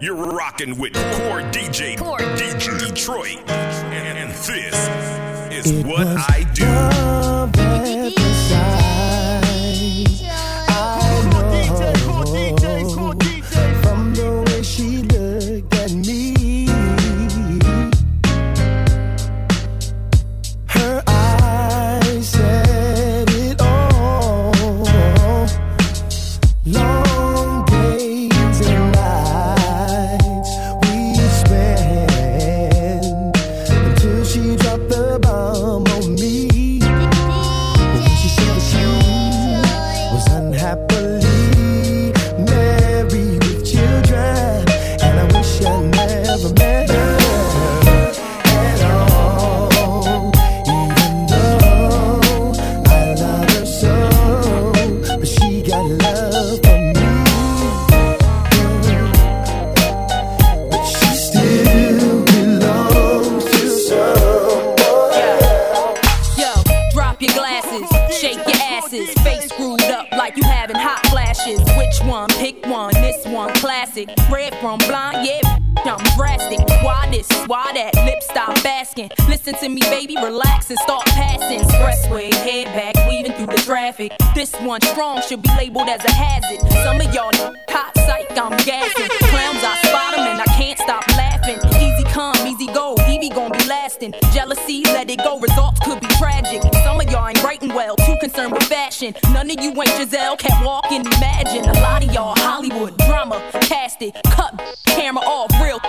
You're rocking with Core DJ, Core. DJ Detroit, and this is it what I do. 12, too concerned with fashion. None of you ain't Giselle, can't walk and imagine. A lot of y'all Hollywood drama, cast it, cut camera off, real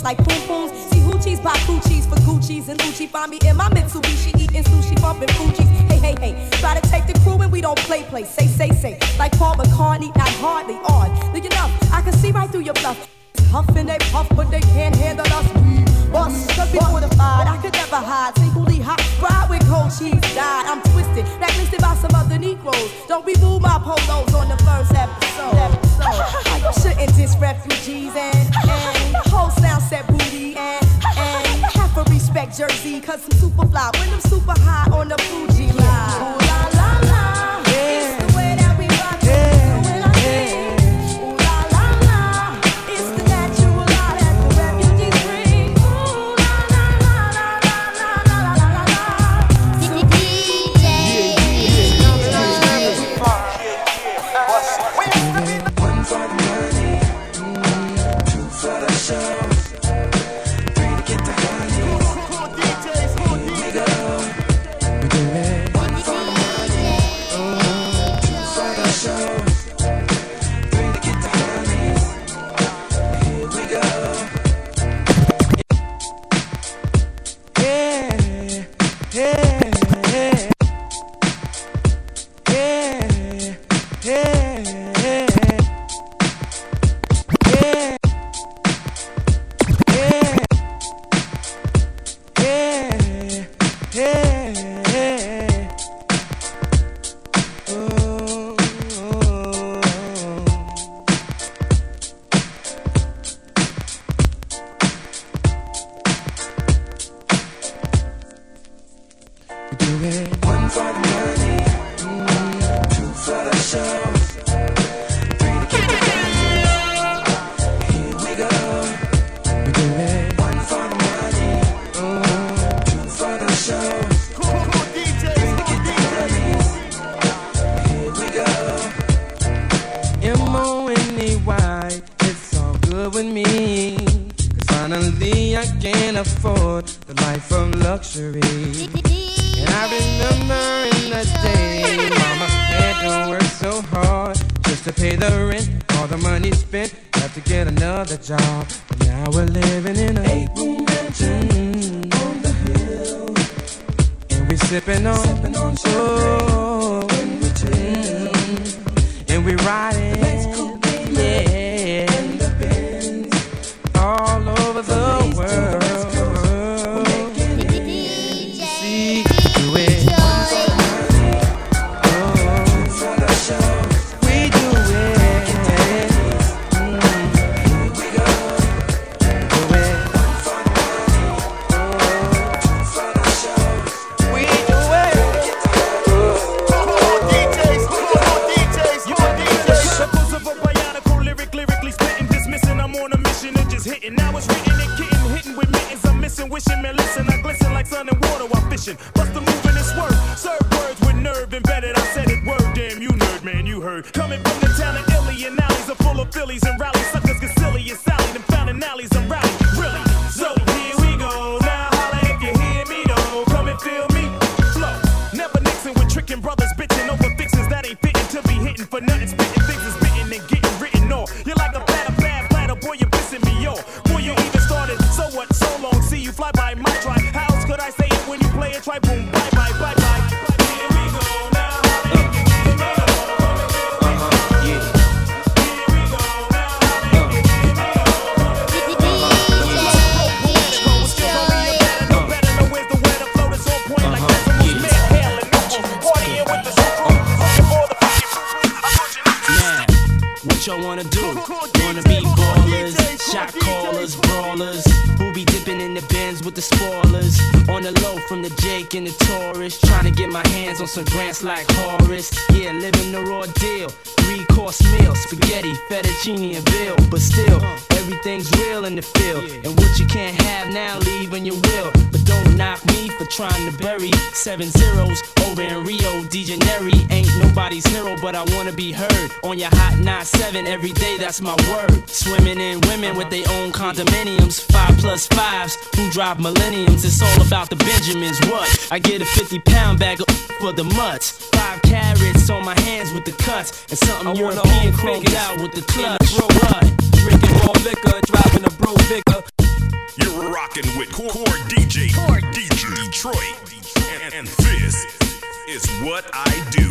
looks like poom pooms. See hoochies buy coochies for Gucci's and Gucci. Find me in my Mitsubishi eating sushi, bumping Fuji's. Hey, hey, hey. Try to take the crew and we don't play, play. Say, say, say. Like Paul McCartney, not hardly on. Look enough, I can see right through your bluff. Huffing they puff, but they can't handle us bust, just be mortified. I could never hide. Singly hot, fried with cold cheese, died. I'm twisted, blacklisted by some other Negroes. Don't remove my polos on the first episode. episode. you shouldn't diss refugees and, and whole sound set booty and, and half a respect jersey. Cause I'm super fly when I'm super high on the Fuji line. Living in a eight mansion on the hill. And we sipping on, on oh, mm, and we riding, Wanna be ballers, shot callers, brawlers, who be dipping in the bins with the spoilers? On the low from the Jake and the Taurus, trying to get my hands on some grants like Horace. Yeah, living the raw deal. Three course meal, spaghetti, fettuccine, and veal. But still, everything's real in the field. And what you can't have now, leave when you will. But don't knock me for trying to bury seven zeros over in Rio de Janeiro. Ain't nobody's hero, but I wanna be heard on your hot 9-7 every day. That's my word. Swimming in women with their own condominiums, five plus fives who drive millenniums. It's all about the Benjamins. What? I get a 50 pound bag of for the mutts. Five carrots on my hands with the cuts, and something European chromed out with the clutch. What? Drinking raw liquor, driving a bro vicar. You're rocking with Core, Core DJ, Core DJ Detroit, and, and this is what I do.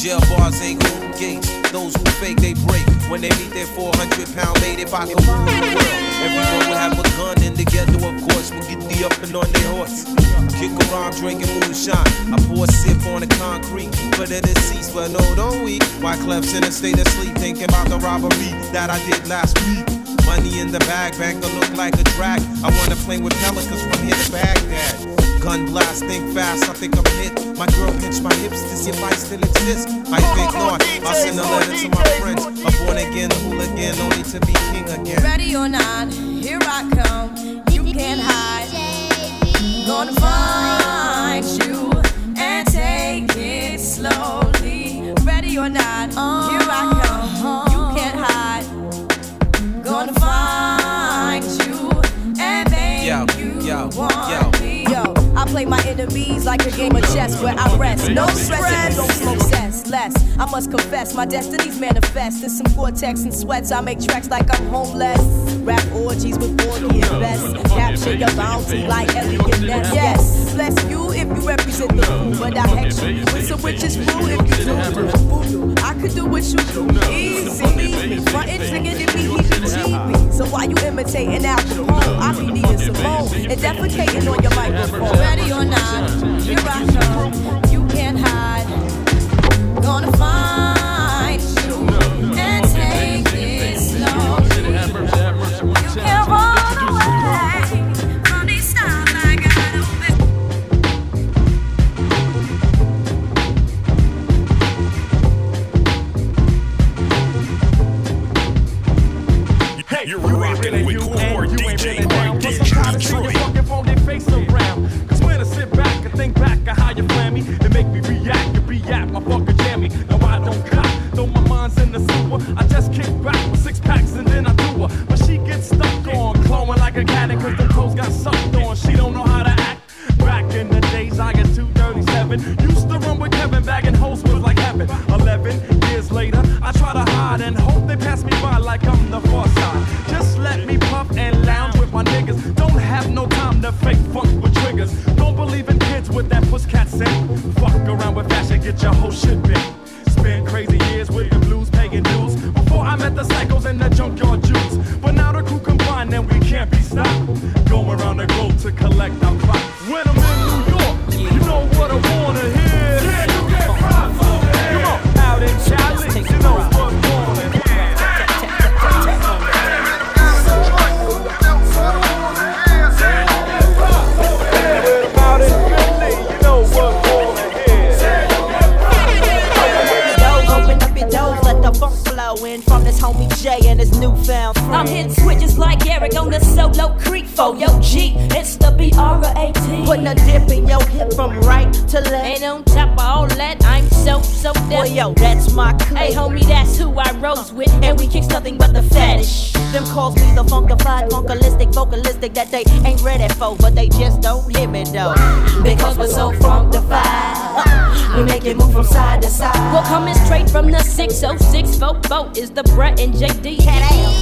Jail bars ain't golden gates. Those who fake, they break. When they meet their 400 pound mate, if I could rule the world, everyone would have a gun the ghetto, of course. We'll get the up and on their horse. Kick around drinking moonshine. I pour a sip on the concrete for the deceased, but no, don't we? Why Clef's in a state of sleep, thinking about the robbery that I did last week. Money in the bag, banker look like a drag. I wanna play with pelicans from here to Baghdad. Gun blast, think fast, I think I'm hit. My girl pinched my hips to see if I still exist. I think not. I'll send a letter to my friends. A born again hooligan, only to be king again. Ready or not, here I come. You can't hide. Gonna find you and take it slowly. Ready or not, here I come. Yo, yo, yo. I play my enemies like a game of chess where I rest. No stress if you don't smoke cess. Less, I must confess, my destinies manifest. In some vortex and sweats, I make tracks like I'm homeless. Rap orgies with Borgie and Best. Capture your bounty like Elliot Ness. Yes, bless you if you represent the fool, but I hex you with some witches brew if you do do voodoo. I could do what you do, easy. Frontin' singing to me, heebie So why you imitating Al Capone? I be needing some more and defecating on your microphone. Ready or not, here I come. You can't hide. Gonna find you and take it slowly. You can't in the sewer. I just kick back with six packs and then I do her. But she gets stuck on, clawing like a cat, cause the clothes got sucked on. She don't know how to act. Back in the days, I got 237. Used to run with Kevin, bagging hoes was like heaven. 11 years later, I try to hide and hope they pass me by like I'm the far side. Just let me puff and lounge with my niggas. Don't have no time to fake fuck with triggers. Don't believe in kids with that pusscat scent. Fuck around with fashion, get your whole shit realistic that they ain't ready for, but they just don't hear me though. Because we're so funkified, uh, we make it move from side to side. We're coming straight from the 606 Fofo is the Brett and JD.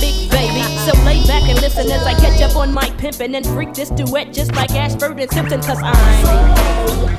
Big baby, so lay back and listen as I catch up on my pimpin' and freak this duet just like Ashford and Simpson, cause I'm.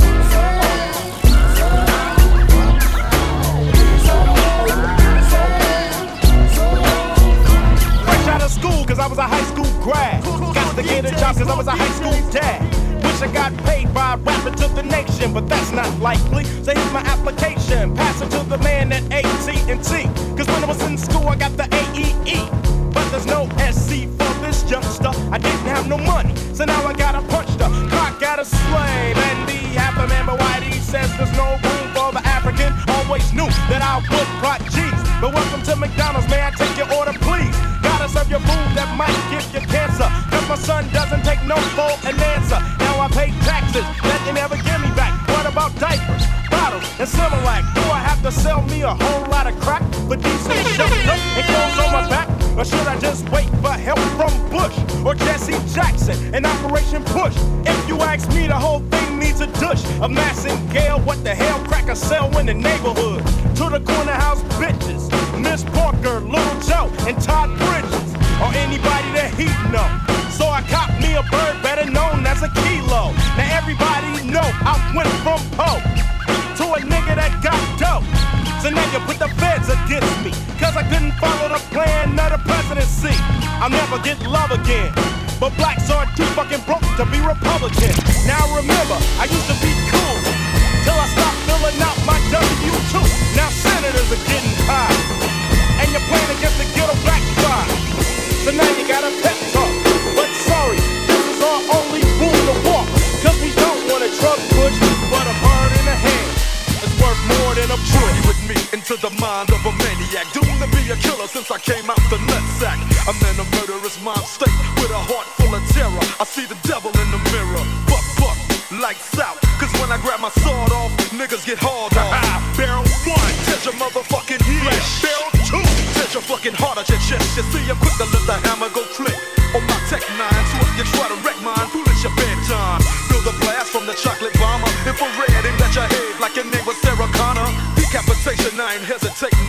Me, the whole thing needs a douche. A mass and gale, what the hell? Crack a cell in the neighborhood. a killer since I came out the nutsack. I'm in a murderous mind state with a heart full of terror. I see the devil in the mirror. Buck, buck, lights out. Cause when I grab my sword off, niggas get hauled off. Barrel one, touch your motherfucking ear. Barrel two, tears your fucking heart out your chest. You see, I'm quick to let the hammer go click. On my tech nine, so if you try to wreck mine, foolish your bedtime. Feel the blast from the chocolate bomber. Infrared and let your head like your name was Sarah Connor. Decapitation, I ain't hesitating.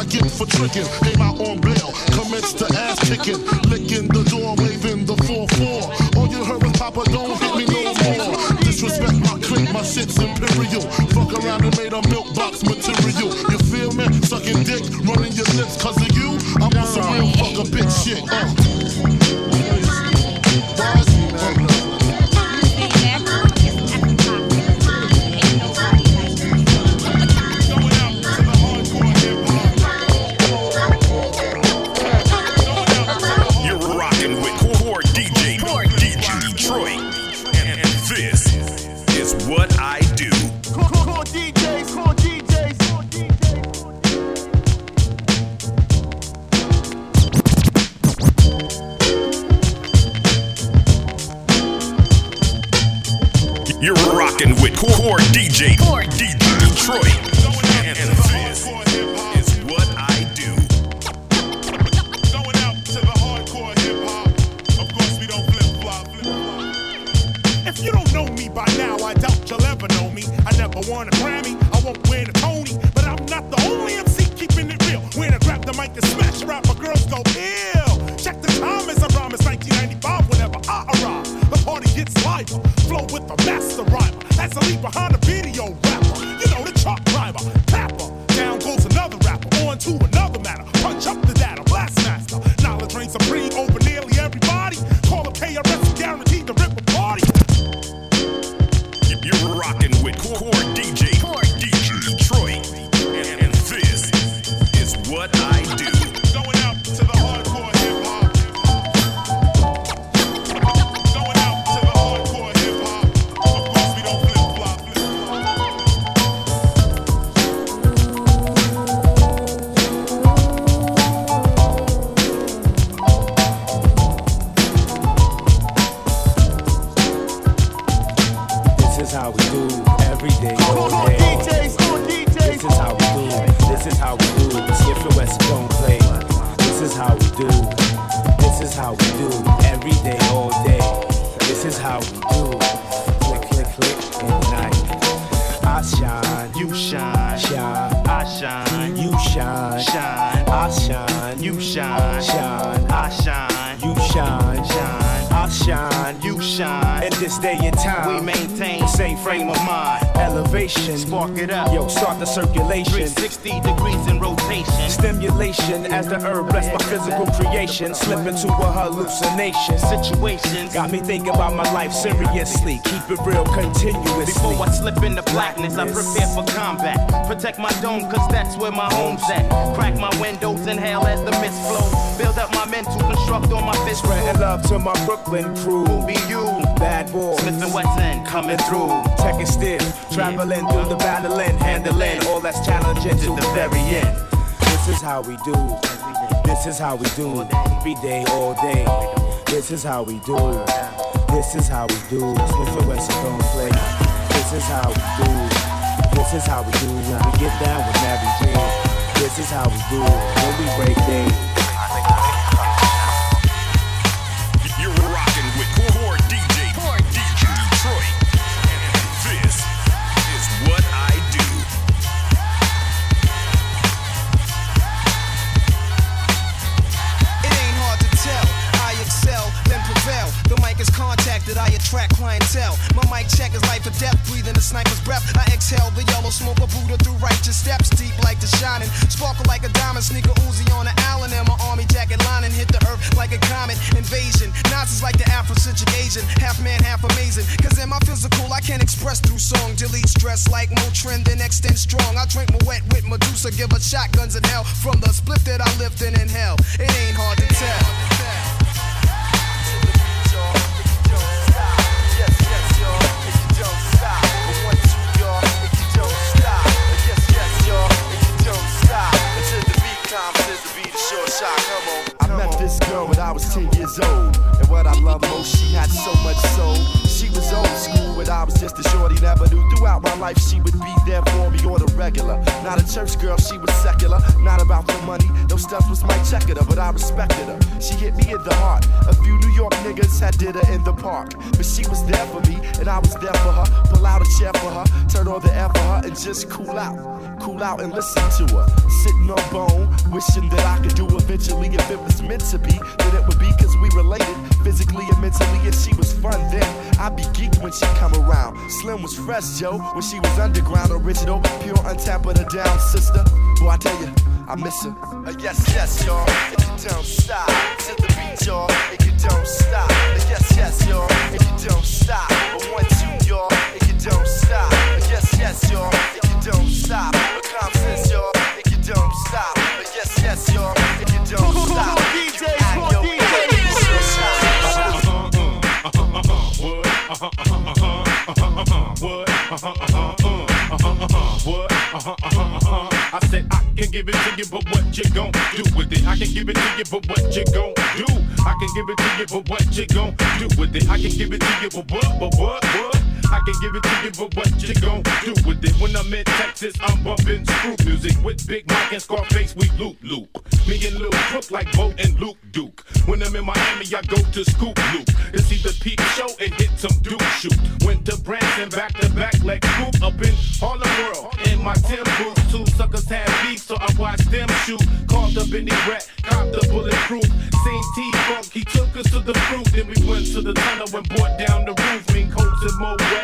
I get for tricking. Came out on bail, commenced to ass kicking. Licking the door, waving the 4-4. All you heard was Papa, don't hit me no more. Disrespect my clique, my shit's imperial. Fuck around and made a milk box material. You feel me? Sucking dick, running your lips cause of you. I'm on some real fuck a bitch shit. Uh. I won't win a Tony, but I'm not the only MC keeping it real. When I grab the mic and smash rap, my girls go ill. Check the time as I it's 1995 whenever I arrive. The party gets liver, flow with the master rhymer. As I leave behind a video rapper, you know the truck driver, as the herb bless my physical creation. Slip into a hallucination. Situation got me thinking about my life seriously. Keep it real continuously. Before I slip into blackness, I prepare for combat. Protect my dome, cause that's where my home's at. Crack my windows, inhale as the mist flow. Build up my mental, construct on my fist. Spreading love to my Brooklyn crew. Who be you? Bad boy. Smith and Wesson coming through. Check it still. Traveling through the battling, handling all that's challenging to the very end. This is how we do. This is how we do. Every day, all day. This is how we do. This is how we do. Smith and Wesson don't play. This is how we do. This is how we do when we get down with Mary J. This is how we do when we break day. Check is life or death, breathing a sniper's breath. I exhale the yellow smoke of Buddha through righteous steps, deep like the shining. Sparkle like a diamond, sneaker Uzi on an Allen, and my army jacket lining hit the earth like a comet. Invasion, Nazis like the Afrocentric Asian, half man, half amazing. Cause in my physical, I can't express through song. Delete stress like Motrin, then extend strong. I drink my wet with Medusa, give her shotguns in hell. From the split that I lift in hell, it ain't hard to tell. I met this girl when I was 10 years old. And what I love most, she had so much soul. She was old school when I was just a shorty. Never knew throughout my life she would be there for me on the regular. Not a church girl, she was secular. Not about the money, no stuff was my checker but I respected her. She hit me in the heart. A few New York niggas had did her in the park. But she was there for me, and I was there for her. Pull out a chair for her, turn on the air for her, and just cool out. Cool out and listen to her. Sitting on bone, wishing that I could do eventually. If it was meant to be, then it would be cause we related physically and mentally. And she was fun then. I'd be geeked when she come around. Slim was fresh, Joe, when she was underground, original, pure, untapped, her down, sister. Boy, I tell you, I miss her. Uh, yes, yes, y'all. If you don't stop to the beat, y'all. If you don't stop. Uh, yes, yes, y'all. If you don't stop. Uh, one, two, y'all. If you don't stop. Yes, yes, y'all. If you don't stop. Uh, confidence, y'all. If you don't stop. Uh, yes, yes, y'all. If you don't stop. You act. I said I can give it to you, but what you gon' do with it? I can give it to you, but what you gon' do? I can give it to you, but what you gon' do with it? I can give it to you, but what, but what, what? I can give it to you, but what you gon' do with it? When I'm in Texas, I'm bumping screw music with Big Mike and Scarface. We loop loop. Me and Lil Crook like Bo and Luke Duke. When I'm in Miami, I go to Scoop Loop to see the peep show and hit some Duke shoot. Went to Branson back to back like Scoop up in Harlem World. In my Tim boots, two suckers had beef, so I watched them shoot. Called up in the rat, copped the bulletproof. Seen T Funk, he took us to the fruit. Then we went to the tunnel and brought down the roof. Mean coats and more.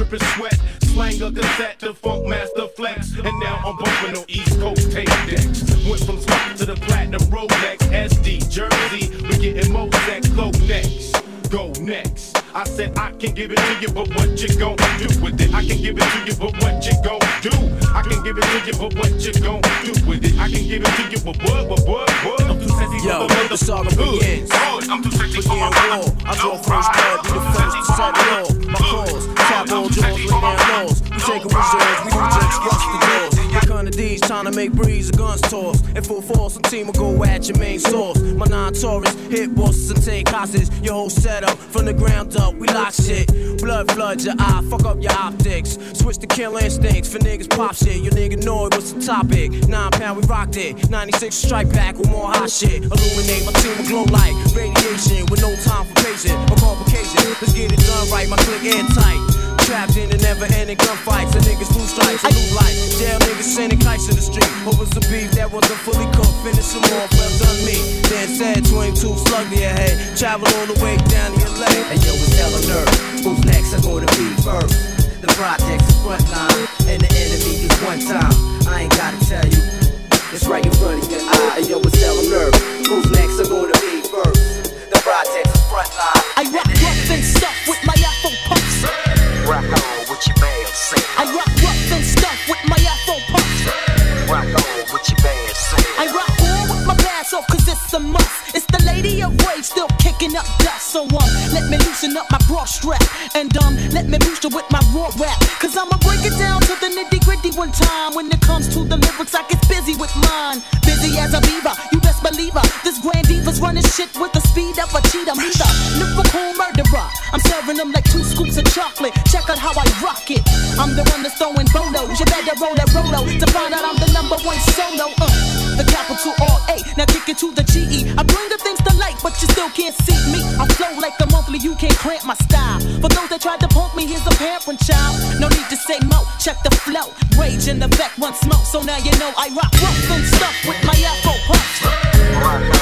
Dripping sweat, slang a cassette to Funk Master Flex. And now I'm bumping on East Coast tape decks. Went from Smoke to the Platinum Rolex, SD, Jersey. We getting more sex, go next. Go next. I said I can give it to you, but what you gon' do with it? I can give it to you, but what you gon' do? I can give it to you, but what you gon' do with it? I can give it to you, but what, what, what, what? I'm too sexy Yo, for the saga begins. I'm too sexy for my war. I draw first blood, be the first to set it all. My cause, tap all jaws, lay down laws. We take them reserves, we do just rush the doors. Kind of D's trying to make breeze, the guns toss. In full force, some team will go at your main source. My non Taurus hit bosses and take hostages. Your whole setup from the ground up, we lock shit. Blood floods your eye, fuck up your optics. Switch to kill instincts for niggas pop shit. Your nigga know it was the topic. Nine pound, we rocked it. 96 strike back with more hot shit. Illuminate my team will glow like radiation with no time for patient or complication. Let's get it done right, my click airtight. Trapped in the never ending gunfights. And niggas lose strikes and lose life. Jail niggas sending kites to the street. Hope it's the beef that wasn't fully cooked. Finish them off, well done me. Then said 22 slug to your head. Travel all the way down to your leg. Hey yo, it's Eleanor. Who's next? I'm gonna be first. The project's the front line, and the enemy is one time. I ain't gotta tell you. It's right in front of your eye. Hey yo, it's Eleanor. Who's next? I'm gonna be first. The project's the front line. I rock rough and stuff with my Afro puffs. Rock on with your band, sing. I rock rough and stuff with my Afro puffs. Rock on with your band, sing. I rock on with my pants off cause it's a must. It's the lady of rage still kicking up dust. So um, let me loosen up my bra strap. And um, let me boost her with my raw rap. Cause I'ma break it down to the nitty gritty one time. When it comes to the lyrics, I get busy with mine. Busy as a beaver, you best believe her. This grand diva's running shit with the speed of a cheetah. Me the lyrical murderer. I'm serving them like two scoops of chocolate. Check out how I rock it. I'm the one that's throwing bolos. You better roll that rolo to find out I'm the number one solo. Uh, the capital R A. Now kick it to the G E. I bring the things to light, but you still can't see me. I flow like the monthly, you can't cramp my style. For those that tried to punk me, here's a parent child. No need to say mo, check the flow. Rage in the back, one smoke, so now you know I rock rough and stuff with my Afro puffs.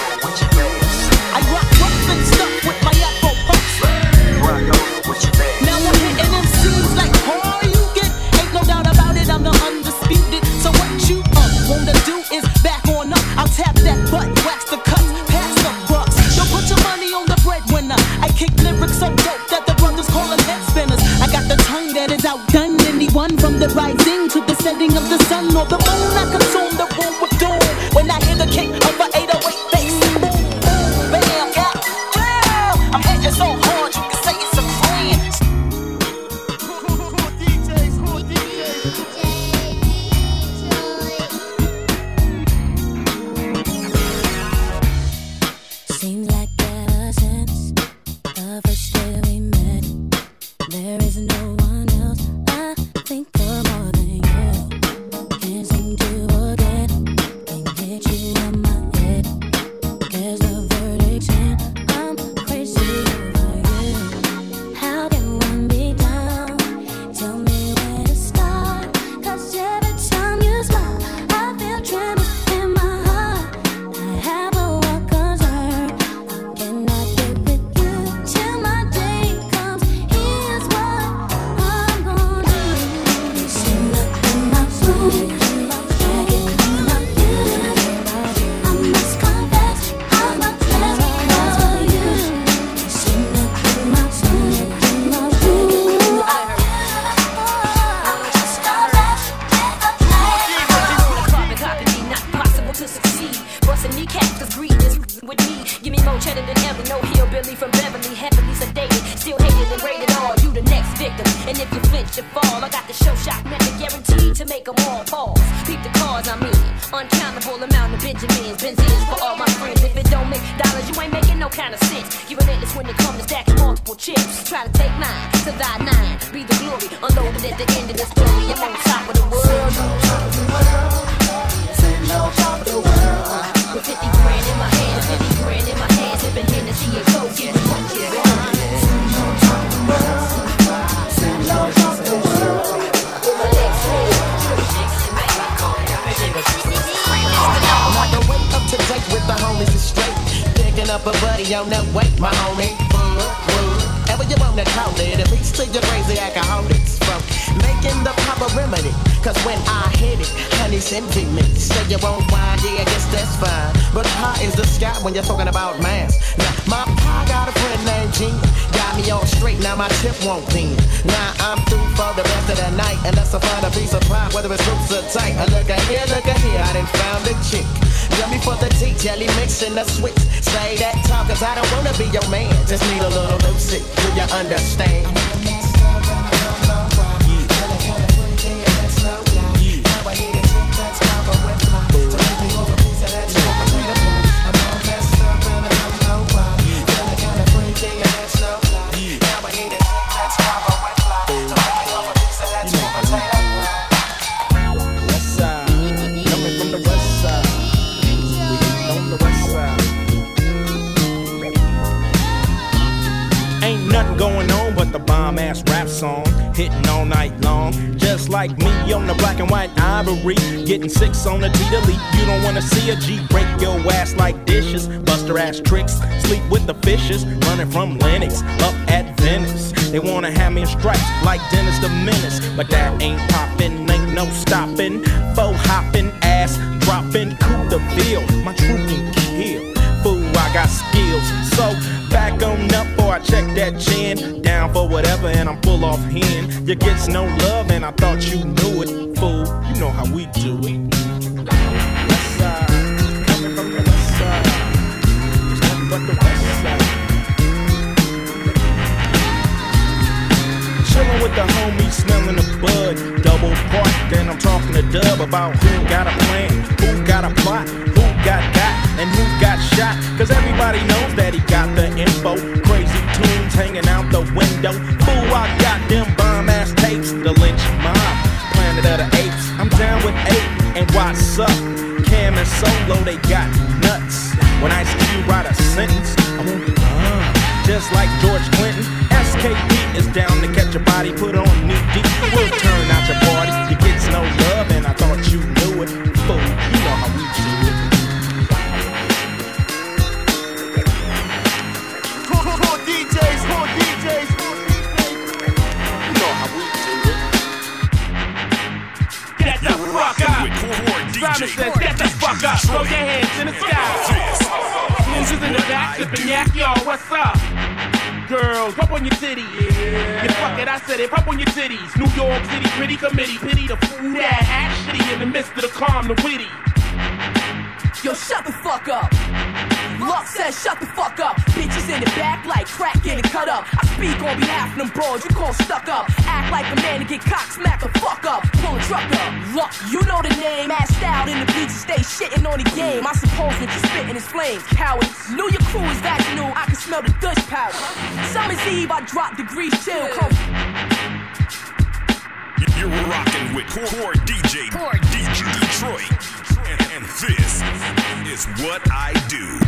The rising to the setting of the sun or the moon. Ever you wanna call it, a piece to your crazy alcoholics from making the proper remedy. Cause when I hit it, honey's me. Say you won't mind, yeah, I guess that's fine. But high is the sky when you're talking about mass. Now, my pa got a friend named Gene. Got me all straight, now my tip won't bend. Now I'm through for the rest of the night. Unless I find a piece of pie, whether it's loose or tight. I look at here, look at here, I done found a chick. Yummy for the tea, jelly mix mixing the switch. Say that talk, cause I don't wanna be your man. Just need a little lucid, do you understand? Like me on the black and white ivory. Getting six on the T to leap. You don't wanna see a G break your ass like dishes. Buster ass tricks. Sleep with the fishes. Running from Lennox up at Venice. They wanna have me in stripes like Dennis the Menace. But that ain't poppin', ain't no stopping. Faux hopping, ass dropping. Coup de ville. My troop can kill. Fool, I got skills. So back on up I check that chin. Down for whatever and I'm full off hand. You gets no love and I thought you knew it. Fool, you know how we do it. With the homies, smelling the bud. Double park, then I'm talking to Dub about who got a plan, who got a plot, who got got, and who got shot. Cause everybody knows that he got the info. Crazy tunes hanging out the window. Fool, I got them bomb ass tapes. The lynch mob, planet of the apes. I'm down with eight, and what's up? Cam and Solo, they got nuts. When Ice Cube write a sentence, I want the bomb. Just like George Clinton, SKP is down to catch a body, put on new deep. We'll turn out your party. You get no love, and I thought you knew it. Fool, you know how we do it. Cool, cool, cool DJs, cool DJs. You know how we do it. Get the fuck up. Simon says, get the fuck up. Throw your hands in the sky. Ninjas in the back, sipping yak, yo, what's up? Girls, pop on your titties. Yeah, fuck it, I said it, pop on your titties. New York City, pretty committee, pity the fool that act shitty in the midst of the calm, the witty. Yo, shut the fuck up. Luck says shut the fuck up. Bitches in the back like crack getting cut up. I speak on behalf of them broads you call stuck up. Act like a man to get cock smack the fuck up. Pull a truck up. Luck, you know the name. Assed out in the bleachers, stay shitting on the game. I suppose that you spitting his flames. Cowards, knew your crew is vaginal. I can smell the Dutch powder. Summer's Eve, I drop degrees chill. Come You're rocking with Core DJ, Core DJ Detroit. And, and this is what I do.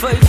You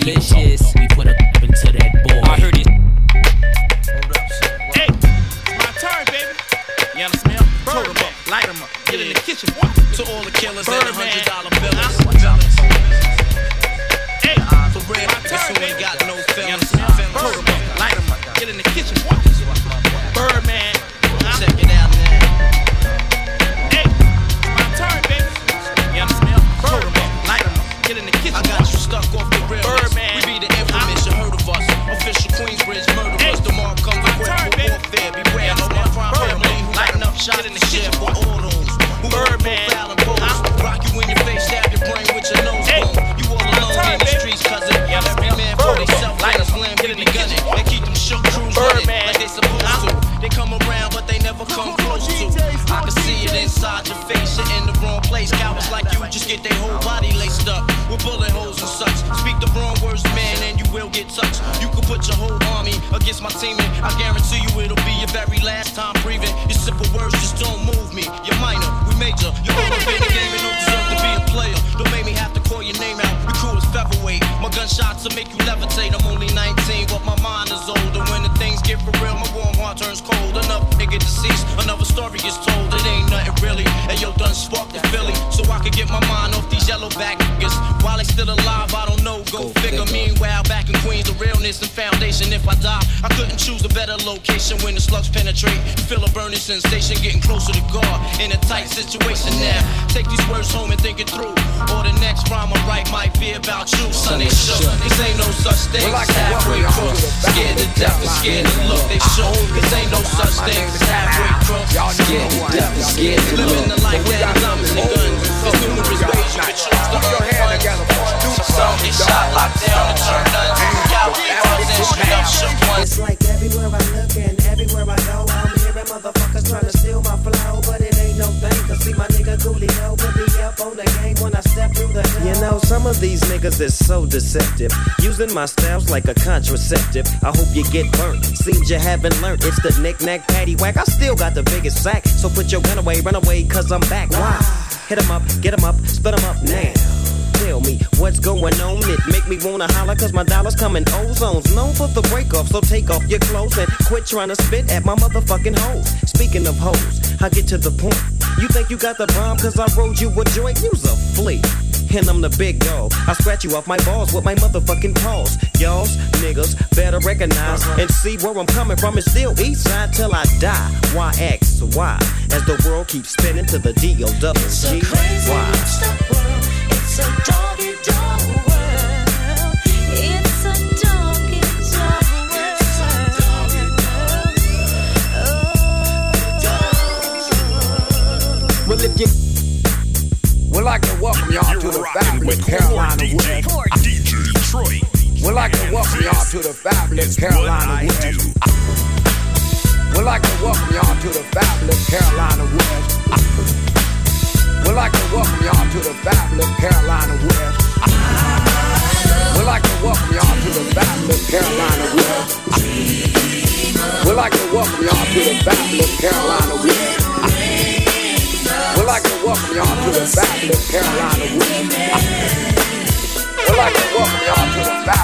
that boy? He would talk, talk. We put a up into that boy. I heard it. Hey, my turn, baby. You understand? Burn 'em up, light 'em up, get in the kitchen, boy. To all the killers and the hundred dollar billers. Hey, for real, niggas who ain't got no feelings. Burn 'em up, light 'em up, get in the kitchen, my team, and I guarantee you it'll be your very last time breathing. Your simple words just don't move me. You're minor, we major. You're all up in the game and don't deserve to be a player. Don't make me have to call your name out. Your crew is featherweight. My gunshots will make you levitate. I'm only 19, but my mind is older. When the things get for real, my warm heart turns cold. Another nigga deceased, another story is told. It ain't nothing really. And yo, done sparked the Philly, so I can get my mind off these yellow back niggas. While they still alive, Queens, the realness and foundation. If I die, I couldn't choose a better location when the slugs penetrate. Feel a burning sensation, getting closer to God. In a tight situation now. Take these words home and think it through. Or the next rhyme I write might be about you. Son, they shook. Cause ain't no such thing as halfway crooks. Scared to death and scared to look. They shook. Cause ain't no such thing as halfway crooks. Scared to death and scared to look. Living the life that is diamonds and guns. There's numerous ways you can choose to earn funds. Some get shot, locked down, and turn nuns. Y'all drugs and shoot up shook ones. It's like everywhere I look and everywhere I go, I'm hearing motherfuckers trying to steal my flow, but it ain't no thing. Cause see my nigga Coolio put me up on the game when I step through the door. You know, some of these niggas is so deceptive. Using my styles like a contraceptive. I hope you get burnt. Seems you haven't learned. It's the knick-knack patty whack. I still got the biggest sack. So put your gun away, run away, cause I'm back. Why? Hit 'em up, get 'em up, split 'em up now. Tell me what's going on. It make me wanna holler cause my dollars come in ozones. Known for the break off, so take off your clothes and quit trying to spit at my motherfucking hoes. Speaking of hoes, I get to the point. You think you got the bomb cause I rode you a joint? Use a flea. And I'm the big dog. I scratch you off my balls with my motherfucking paws. Y'all's niggas better recognize uh-huh. and see where I'm coming from. It's still east side till I die. Why X? As the world keeps spinning to the D O double G. Why? It's a doggy dog world. It's a doggy dog oh. Well, if you would like to welcome y'all to the fabulous Carolina West. We'd like to welcome y'all to the fabulous Carolina West. We'd like to welcome y'all to the fabulous Carolina West. We'd like to welcome y'all to the fabulous Carolina West. We'd like to welcome y'all to the fabulous Carolina West. We'd like to welcome y'all to the fabulous Carolina West. Carolina to welcome y'all to the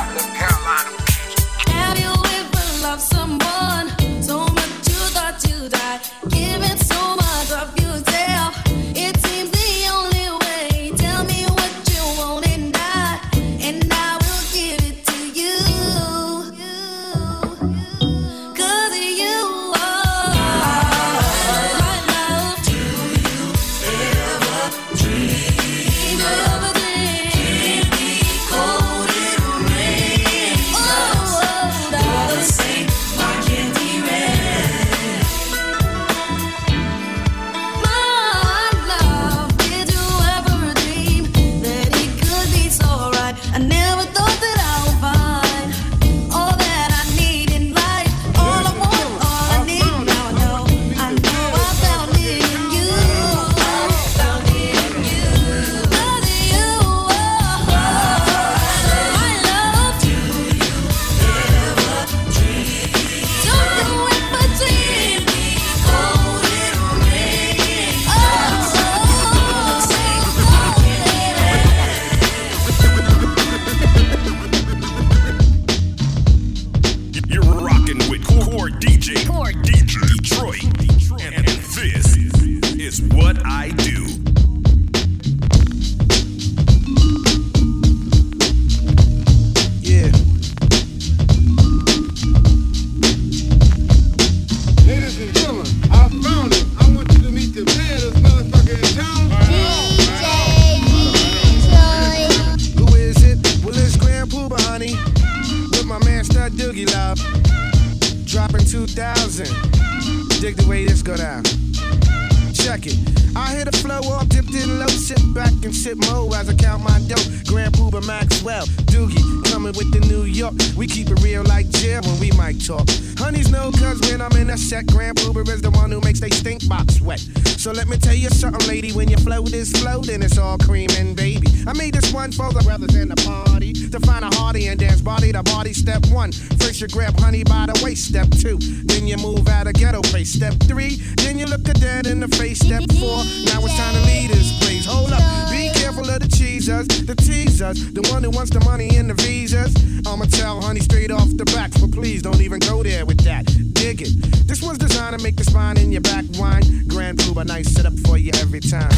DJ Detroit, and this is what I do. Is floating, it's all creaming, baby. I made this one for the brothers in the party to find a hardy and dance body to body. Step one, first you grab honey by the waist. Step two, then you move out of ghetto place. Step three, then you look a dead in the face. Step four, now it's time to lead this place. Hold up, be careful of the cheesers, the teasers, the one who wants the money and the visas. I'ma tell honey straight off the back, but please don't even go there with that. Dig it. This one's designed to make the spine in your back whine. Grand Proof, a nice setup for you every time.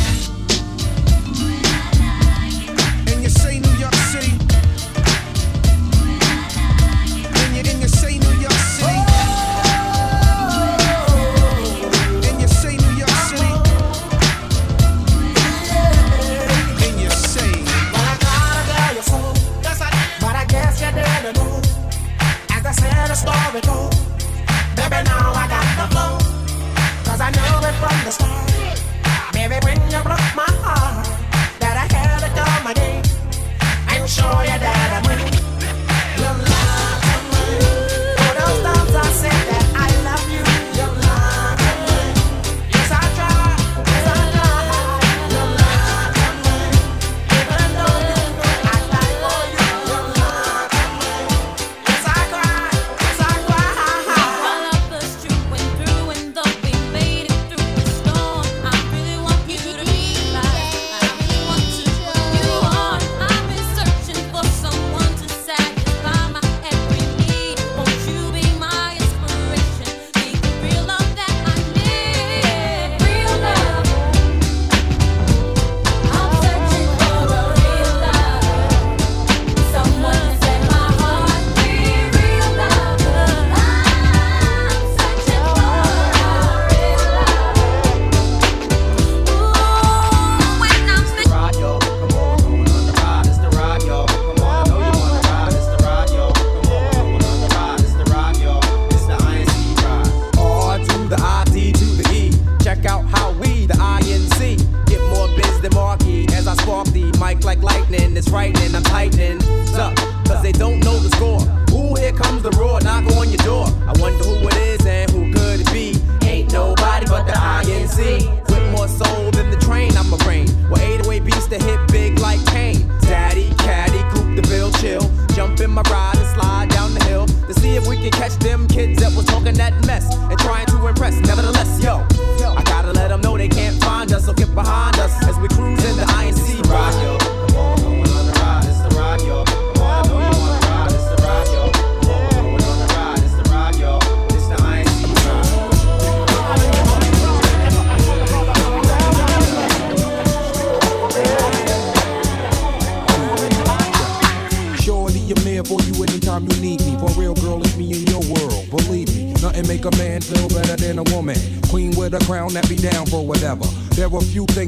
Story goes. Baby, now I got the flow. Cause I knew it from the start. Baby, when you broke my heart, that I had to come. I'm sure you that I'm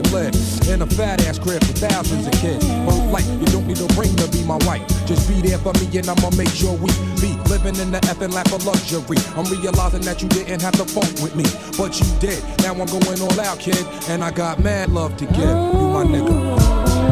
live. In a fat ass crib for thousands of kids. But like, you don't need a ring to be my wife. Just be there for me and I'ma make sure we be living in the effing lap of luxury. I'm realizing that you didn't have to fuck with me, but you did. Now I'm going all out, kid, and I got mad love to give. You my nigga.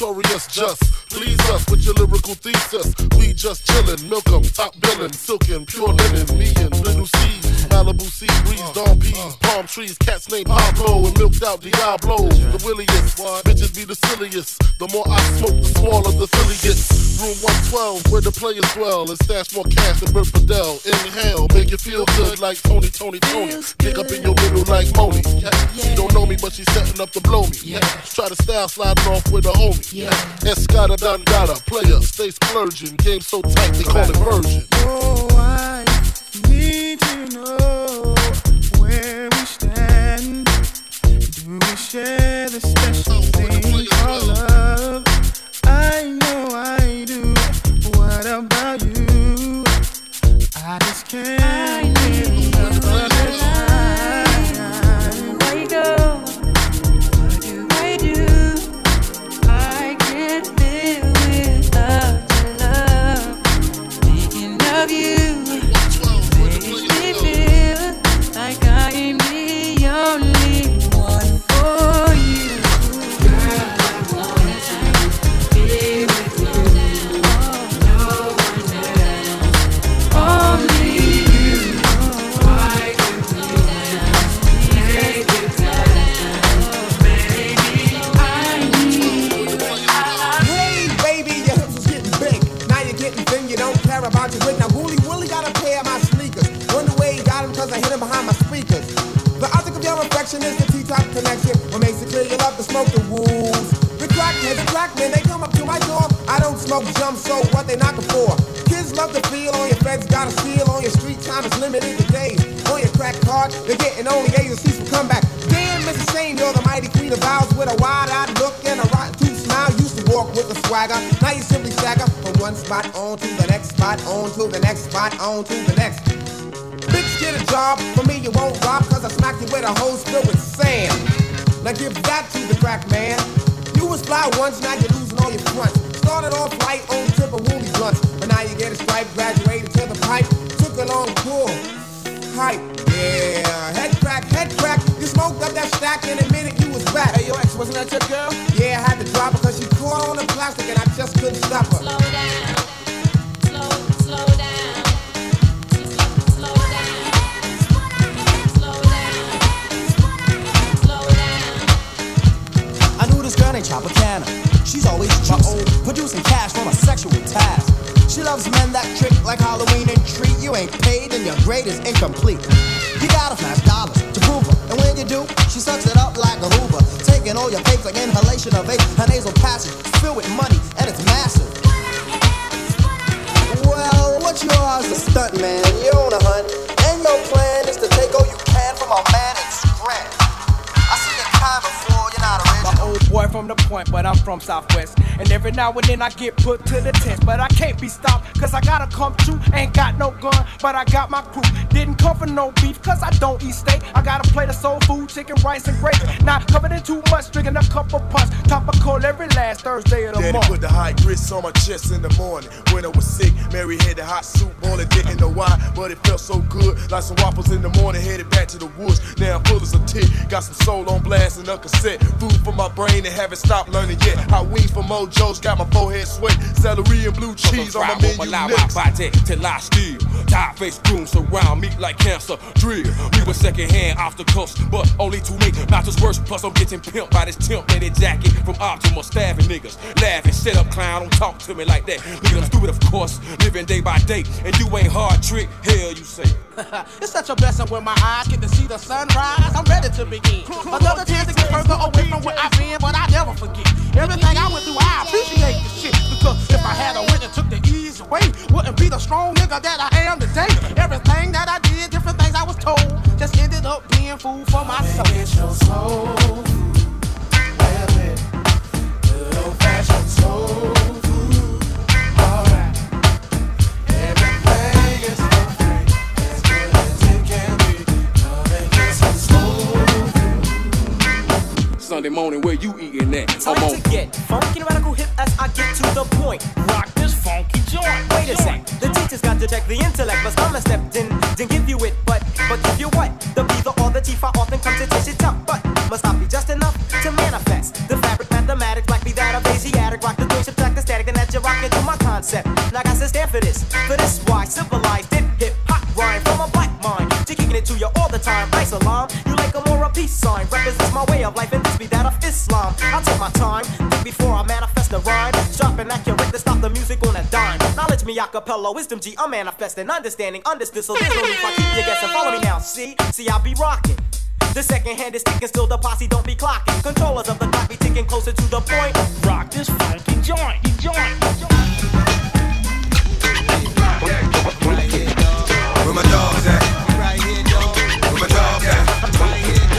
Notorious just. Please us with your lyrical thesis. We just chillin', milk 'em, top billin', silkin', pure linen. Me and little C, Malibu sea breeze, dawn peas, palm trees, cats named Pablo, and milked out Diablo. The williest, bitches be the silliest. The more I smoke, the smaller the silly gets. Room 112, where the players dwell, and stash more cash than Bert Fidel. Inhale, make you feel good like Tony, Tony, Tony. Pick up in your middle like Moni. Yeah. She don't know me, but she's setting up to blow me. Yeah. Try to style sliding off with a homie. Yeah. Escada Dangada, player, stay splurging. Game so tight, they call it virgin. Oh, I need to know where we stand. Do we share the special thing called love? I know I do. What about you? I just can't affection is the T-top connection. What makes it clear you love to smoke the wolves. The crackheads, the crackmen, they come up to my door. I don't smoke jump, so what they knocking for? Kids love to feel on your feds, got a steal on your street time is limited to days. On your crack card, they're getting only C's for comeback. Damn, Mrs. Shane, you're the mighty queen of vows with a wide-eyed look and a rotten tooth smile. Used to walk with a swagger, now you simply stagger from one spot on to the next spot, on to the next spot, on to the next. Bitch, get a job. For me, you won't rob, cause I smack you with a hose filled with sand. Now give that to the crack man. You was fly once, now you're losing all your fronts. Started off light on the tip of woolly blunts, but now you get a stripe, graduated to the pipe. Took a long pull. Hype, yeah. Head crack, head crack. You smoked up that stack in a minute, you was back. Hey, yo, ex, wasn't that your girl? Yeah, I had to drop her cause she caught on the plastic and I just couldn't stop her. Slow down. Girl Tropicana. She's always juicing, oh, producing cash from a sexual task. She loves men that trick like Halloween and treat. You ain't paid and your grade is incomplete. You gotta flash dollars to prove her. And when you do, she sucks it up like a Hoover. Taking all your papes like inhalation of vape. Her nasal passage filled with money and it's massive. Well, what you are is a stunt man. You own a hunt. And your plan is to take all you can from a man and scram. I seen it kind before, you're not original. My old boy from the point, but I'm from Southwest. And every now and then I get put to the test, but I can't be stopped, cause I gotta come true. Ain't got no gun, but I got my crew. Didn't come for no beef, cause I don't eat steak. I got a plate of soul food, chicken, rice, and gravy. Not covered in too much, drinking a cup of punch. Topical every last Thursday of the Daddy month. put the hot grits on my chest in the morning. When I was sick, Mary had the hot soup boiling. Didn't know why, but it felt so good. Like some waffles in the morning, headed back to the woods. Now I'm full as a tick. Got some soul on blast and a cassette. Food for my brain and haven't stopped learning yet. Hot weed from Mojo's got my forehead sweat. Celery and blue cheese on my Ride with menu my next. body till I steal. Tie face goons surround me like cancer. Drill. We were second hand obstacles, but only to make matters worse. Plus, I'm getting pimped by this temp in jacket from Optimus, stabbing niggas. Laughing, shut up, clown, don't talk to me like that. Nigga, I'm stupid, of course. Living day by day, and you ain't hard trick. Hell, you say. it's such a blessing when my eyes get to see the sunrise. I'm ready to begin. Another chance to get further away from where I've been, but I never forget. Everything I went through, I appreciate the shit. Because if I had a win and took the easy way, wouldn't be the strong nigga that I am today. Everything that I did, different things I was told, just ended up being food for my soul. Your soul. Good old fashioned soul Sunday morning, where you eating at? Time I'm to get funky radical hip as I get to the point. Rock this funky joint. Wait a sec, the teacher's got to check the intellect, but a stepped in, didn't give you it, but but give you what? The B, the or the T, I often come to taste it tough, but must not be just enough to manifest the fabric mathematics like be that of Asiatic. Rock the doing subtract the static, and that you rock into my concept. Now I got to stand for this, for this why civilized it hip hop rhyme from a black mind. To kicking it to you all the time. Ice alarm, peace sign. Represents my way of life, and this be that of Islam. I'll take my time, think before I manifest a rhyme. Sharp and accurate to stop the music on a dime. Knowledge me acapella, wisdom G, I'm manifesting, understanding, understood. So there's no need for keep you guessing. Follow me now, see, see, I'll be rocking. The second hand is ticking, still the posse don't be clocking. Controllers of the clock be ticking closer to the point. Rock this funky joint, joint, Where my dogs at? Where my dogs at?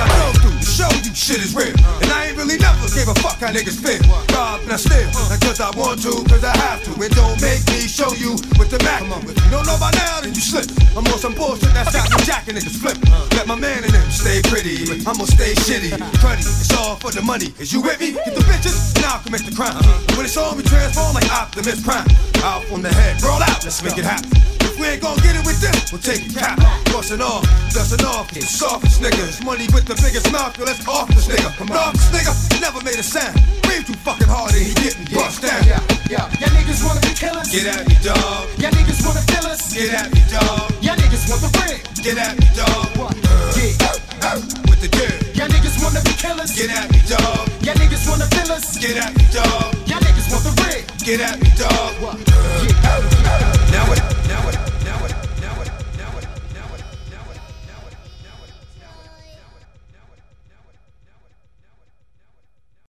I go through to show you shit is real? And I ain't really never gave a fuck how niggas feel. Rob and I steal, not cause I want to, cause I have to. It don't make me show you with the Mac. If you don't know by now, then you slip. I'm on some bullshit that's got me jacking niggas flip. Let my man in them stay pretty, I'ma stay shitty. Cruddy, it's all for the money. Is you with me? Get the bitches, and I'll commit the crime. When it's all, we transform like Optimus Prime. Out from the head, roll out, let's make it happen. We ain't gonna get it with this, we'll take it cap. Bustin' off, dustin' off, the softest niggas. Money with the biggest mouth, yo, let's off this nigga. Come off this nigga, never made a sound. Breathe too fucking hard and he getting bust down. Yeah, yeah. Y'all niggas wanna be killers? Get at me, dog. Y'all niggas wanna fill us? Get at me, dog. Y'all niggas want the ring? Get at me, dog. Yeah. With the dirt. Y'all niggas wanna be killers? Get at me, dog. Y'all niggas wanna fill us? Get at me, dog. Y'all niggas want the ring? Get at me, dog.